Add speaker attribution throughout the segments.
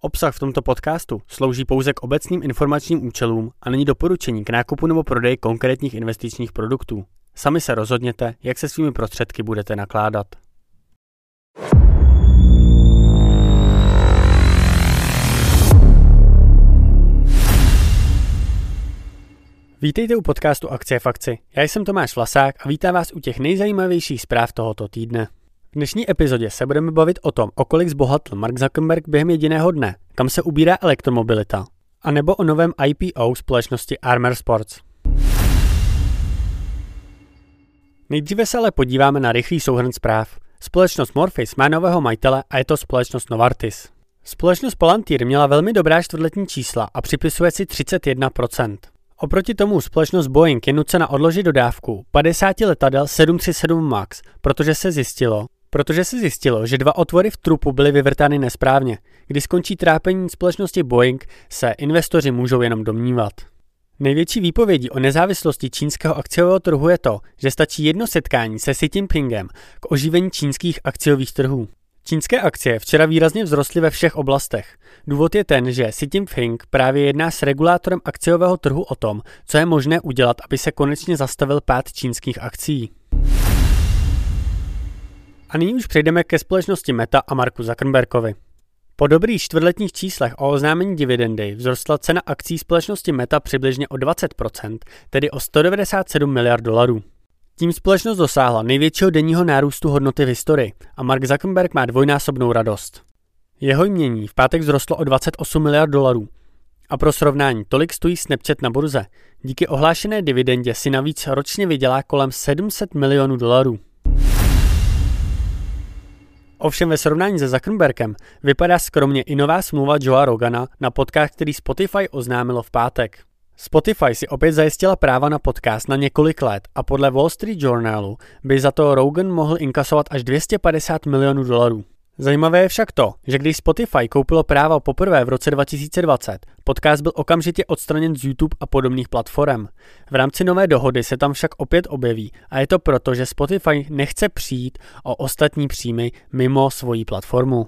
Speaker 1: Obsah v tomto podcastu slouží pouze k obecným informačním účelům a není doporučení k nákupu nebo prodeji konkrétních investičních produktů. Sami se rozhodněte, jak se svými prostředky budete nakládat. Vítejte u podcastu Akcie Fakci. Já jsem Tomáš Vlasák a vítám vás u těch nejzajímavějších zpráv tohoto týdne. V dnešní epizodě se budeme bavit o tom, o kolik zbohatl Mark Zuckerberg během jediného dne, kam se ubírá elektromobilita, a nebo o novém IPO společnosti Armor Sports. Nejdříve se ale podíváme na rychlý souhrn zpráv. Společnost Morpheus má nového majitele a je to společnost Novartis. Společnost Palantir měla velmi dobrá čtvrtletní čísla a připisuje si 31%. Oproti tomu společnost Boeing je nucena odložit dodávku 50 letadel 737 MAX, protože se zjistilo, Protože se zjistilo, že dva otvory v trupu byly vyvrtány nesprávně. Když skončí trápení společnosti Boeing, se investoři můžou jenom domnívat. Největší výpovědí o nezávislosti čínského akciového trhu je to, že stačí jedno setkání se Xi Jinpingem k oživení čínských akciových trhů. Čínské akcie včera výrazně vzrostly ve všech oblastech. Důvod je ten, že Xi Jinping právě jedná s regulátorem akciového trhu o tom, co je možné udělat, aby se konečně zastavil pád čínských akcí. A nyní už přejdeme ke společnosti Meta a Marku Zuckerbergovi. Po dobrých čtvrtletních číslech o oznámení dividendy vzrostla cena akcí společnosti Meta přibližně o 20%, tedy o 197 miliard dolarů. Tím společnost dosáhla největšího denního nárůstu hodnoty v historii a Mark Zuckerberg má dvojnásobnou radost. Jeho jmění v pátek vzrostlo o 28 miliard dolarů. A pro srovnání, tolik stojí Snapchat na burze. Díky ohlášené dividendě si navíc ročně vydělá kolem 700 milionů dolarů. Ovšem ve srovnání se Zuckerbergem vypadá skromně i nová smlouva Joea Rogana na podcast, který Spotify oznámilo v pátek. Spotify si opět zajistila práva na podcast na několik let a podle Wall Street Journalu by za to Rogan mohl inkasovat až 250 milionů dolarů. Zajímavé je však to, že když Spotify koupilo práva poprvé v roce 2020, podcast byl okamžitě odstraněn z YouTube a podobných platform. V rámci nové dohody se tam však opět objeví a je to proto, že Spotify nechce přijít o ostatní příjmy mimo svoji platformu.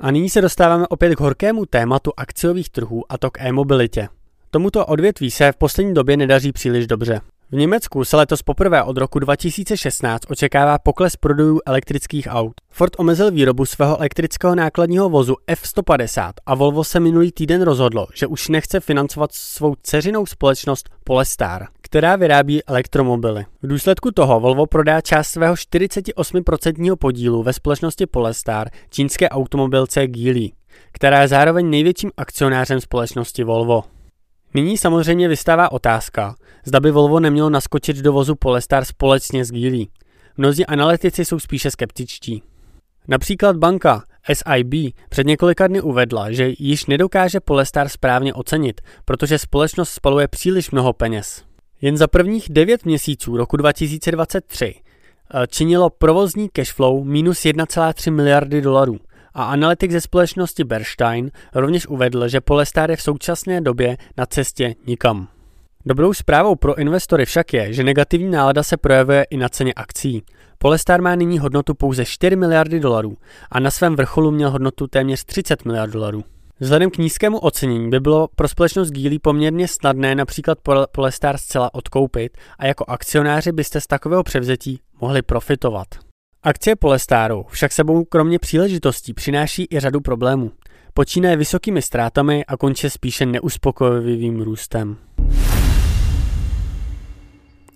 Speaker 1: A nyní se dostáváme opět k horkému tématu akciových trhů a to k e-mobilitě. Tomuto odvětví se v poslední době nedaří příliš dobře. V Německu se letos poprvé od roku 2016 očekává pokles prodejů elektrických aut. Ford omezil výrobu svého elektrického nákladního vozu F-150 a Volvo se minulý týden rozhodlo, že už nechce financovat svou ceřinou společnost Polestar, která vyrábí elektromobily. V důsledku toho Volvo prodá část svého 48% podílu ve společnosti Polestar čínské automobilce Geely, která je zároveň největším akcionářem společnosti Volvo. Nyní samozřejmě vystává otázka, zda by Volvo nemělo naskočit do vozu Polestar společně s Geely. Mnozí analytici jsou spíše skeptičtí. Například banka SIB před několika dny uvedla, že již nedokáže Polestar správně ocenit, protože společnost spaluje příliš mnoho peněz. Jen za prvních 9 měsíců roku 2023 eh, činilo provozní cashflow minus 1,3 miliardy dolarů a analytik ze společnosti Berstein rovněž uvedl, že Polestar je v současné době na cestě nikam. Dobrou zprávou pro investory však je, že negativní nálada se projevuje i na ceně akcí. Polestar má nyní hodnotu pouze 4 miliardy dolarů a na svém vrcholu měl hodnotu téměř 30 miliard dolarů. Vzhledem k nízkému ocenění by bylo pro společnost Geely poměrně snadné například Polestar zcela odkoupit a jako akcionáři byste z takového převzetí mohli profitovat. Akcie Polestaru však sebou kromě příležitostí přináší i řadu problémů. Počínaje vysokými ztrátami a konče spíše neuspokojivým růstem.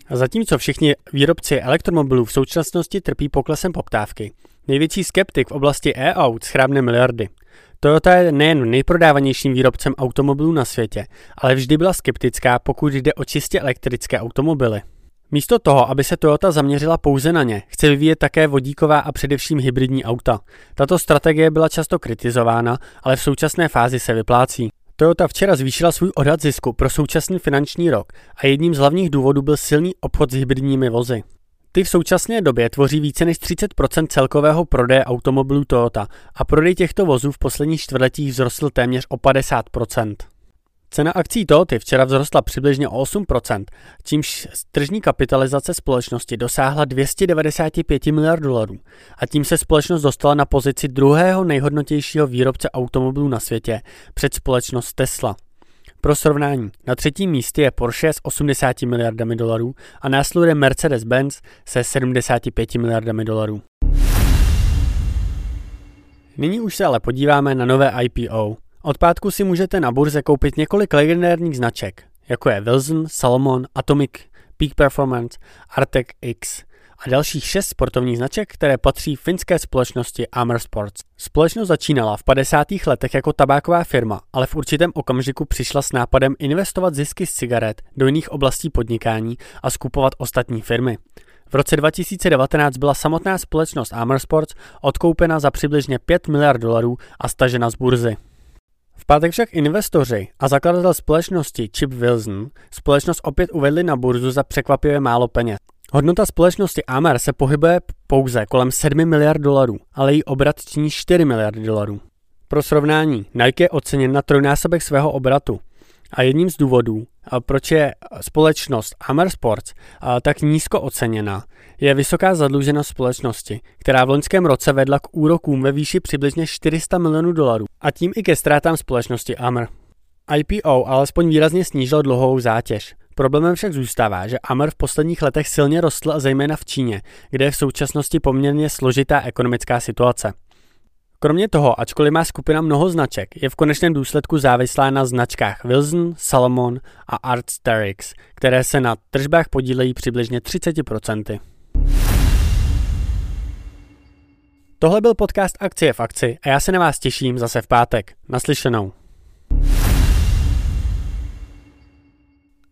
Speaker 1: A zatímco všichni výrobci elektromobilů v současnosti trpí poklesem poptávky, největší skeptik v oblasti e-aut schrábne miliardy. Toyota je nejen nejprodávanějším výrobcem automobilů na světě, ale vždy byla skeptická, pokud jde o čistě elektrické automobily. Místo toho, aby se Toyota zaměřila pouze na ně, chce vyvíjet také vodíková a především hybridní auta. Tato strategie byla často kritizována, ale v současné fázi se vyplácí. Toyota včera zvýšila svůj odhad zisku pro současný finanční rok a jedním z hlavních důvodů byl silný obchod s hybridními vozy. Ty v současné době tvoří více než 30% celkového prodeje automobilů Toyota a prodej těchto vozů v posledních čtvrtletích vzrostl téměř o 50%. Cena akcí Toyoty včera vzrostla přibližně o 8%, čímž tržní kapitalizace společnosti dosáhla 295 miliard dolarů a tím se společnost dostala na pozici druhého nejhodnotějšího výrobce automobilů na světě před společnost Tesla. Pro srovnání, na třetím místě je Porsche s 80 miliardami dolarů a následuje Mercedes-Benz se 75 miliardami dolarů. Nyní už se ale podíváme na nové IPO. Od pátku si můžete na burze koupit několik legendárních značek, jako je Wilson, Salomon, Atomic, Peak Performance, Artec X a dalších šest sportovních značek, které patří finské společnosti Amer Sports. Společnost začínala v 50. letech jako tabáková firma, ale v určitém okamžiku přišla s nápadem investovat zisky z cigaret do jiných oblastí podnikání a skupovat ostatní firmy. V roce 2019 byla samotná společnost Amer Sports odkoupena za přibližně 5 miliard dolarů a stažena z burzy. V pátek však investoři a zakladatel společnosti Chip Wilson společnost opět uvedli na burzu za překvapivě málo peněz. Hodnota společnosti Amer se pohybuje pouze kolem 7 miliard dolarů, ale její obrat činí 4 miliardy dolarů. Pro srovnání, Nike je oceněn na trojnásobek svého obratu a jedním z důvodů, proč je společnost Amer Sports tak nízko oceněna, je vysoká zadluženost společnosti, která v loňském roce vedla k úrokům ve výši přibližně 400 milionů dolarů a tím i ke ztrátám společnosti Amer. IPO alespoň výrazně snížilo dluhovou zátěž. Problémem však zůstává, že Amer v posledních letech silně rostl zejména v Číně, kde je v současnosti poměrně složitá ekonomická situace. Kromě toho, ačkoliv má skupina mnoho značek, je v konečném důsledku závislá na značkách Wilson, Salomon a Arc'teryx, které se na tržbách podílejí přibližně 30%. Tohle byl podcast Akcie v akci a já se na vás těším zase v pátek. Naslyšenou.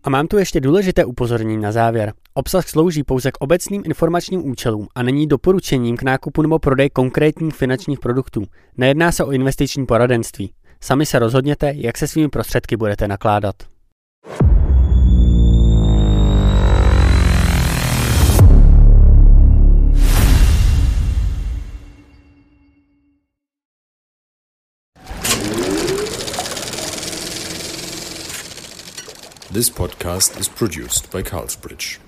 Speaker 1: A mám tu ještě důležité upozornění na závěr. Obsah slouží pouze k obecným informačním účelům a není doporučením k nákupu nebo prodej konkrétních finančních produktů. Nejedná se o investiční poradenství. Sami se rozhodněte, jak se svými prostředky budete nakládat.
Speaker 2: This podcast is produced by Carlsbridge.